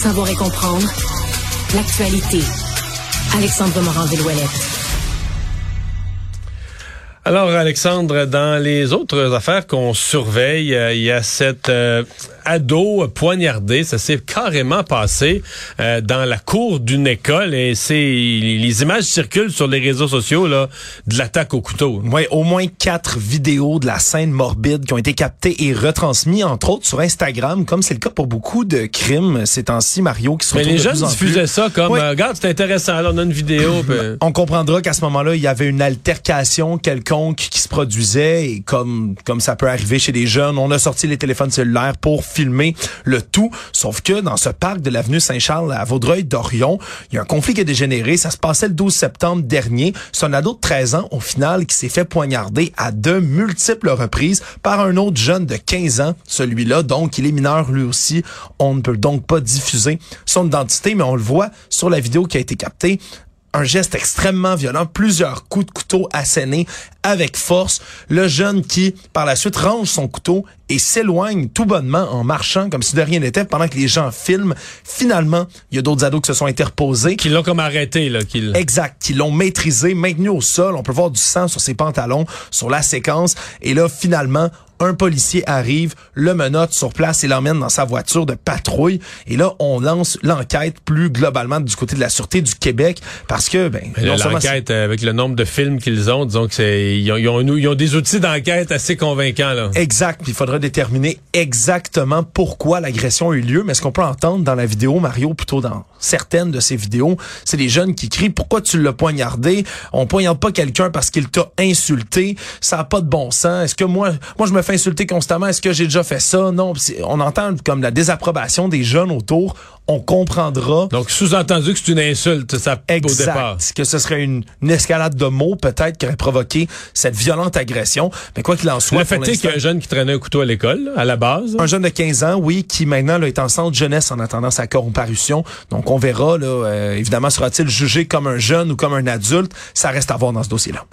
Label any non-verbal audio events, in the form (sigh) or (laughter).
savoir et comprendre l'actualité. Alexandre Morand-Villouellette. Alors, Alexandre, dans les autres affaires qu'on surveille, euh, il y a cette euh, ado poignardé. Ça s'est carrément passé euh, dans la cour d'une école et c'est les images circulent sur les réseaux sociaux là de l'attaque au couteau. Oui, au moins quatre vidéos de la scène morbide qui ont été captées et retransmises entre autres sur Instagram, comme c'est le cas pour beaucoup de crimes ces temps-ci, Mario, qui se Mais les jeunes diffusaient ça comme regarde, c'est intéressant. Là, on a une vidéo. (clears throat) On comprendra qu'à ce moment-là, il y avait une altercation quelconque qui se produisait et comme comme ça peut arriver chez les jeunes, on a sorti les téléphones cellulaires pour filmer le tout. Sauf que dans ce parc de l'avenue Saint-Charles à Vaudreuil-Dorion, il y a un conflit qui a dégénéré. Ça se passait le 12 septembre dernier. C'est un ado de 13 ans au final qui s'est fait poignarder à de multiples reprises par un autre jeune de 15 ans. Celui-là, donc, il est mineur lui aussi. On ne peut donc pas diffuser son identité, mais on le voit sur la vidéo qui a été captée un geste extrêmement violent, plusieurs coups de couteau assénés avec force. Le jeune qui, par la suite, range son couteau et s'éloigne tout bonnement en marchant comme si de rien n'était pendant que les gens filment. Finalement, il y a d'autres ados qui se sont interposés. Qui l'ont comme arrêté, là. Qui exact. Qui l'ont maîtrisé, maintenu au sol. On peut voir du sang sur ses pantalons, sur la séquence. Et là, finalement, un policier arrive, le menotte sur place et l'emmène dans sa voiture de patrouille. Et là, on lance l'enquête plus globalement du côté de la Sûreté du Québec parce que, ben... L'enquête, avec le nombre de films qu'ils ont, disons que c'est... Ils ont, ils ont, des outils d'enquête assez convaincants, là. Exact. Puis il faudra déterminer exactement pourquoi l'agression a eu lieu. Mais ce qu'on peut entendre dans la vidéo, Mario, plutôt dans certaines de ces vidéos, c'est les jeunes qui crient « Pourquoi tu l'as poignardé? On poignarde pas quelqu'un parce qu'il t'a insulté. Ça a pas de bon sens. Est-ce que moi, moi je me fais insulter constamment? Est-ce que j'ai déjà fait ça? Non. On entend comme la désapprobation des jeunes autour. On comprendra. Donc, sous-entendu que c'est une insulte, ça, exact, au départ. Que ce serait une, escalade de mots, peut-être, qui aurait provoqué cette violente agression. Mais quoi qu'il en soit. Le fait est qu'il y a un jeune qui traînait un couteau à l'école, à la base. Un jeune de 15 ans, oui, qui maintenant là, est en centre jeunesse en attendant sa comparution. Donc, on verra, là, euh, évidemment, sera-t-il jugé comme un jeune ou comme un adulte? Ça reste à voir dans ce dossier-là.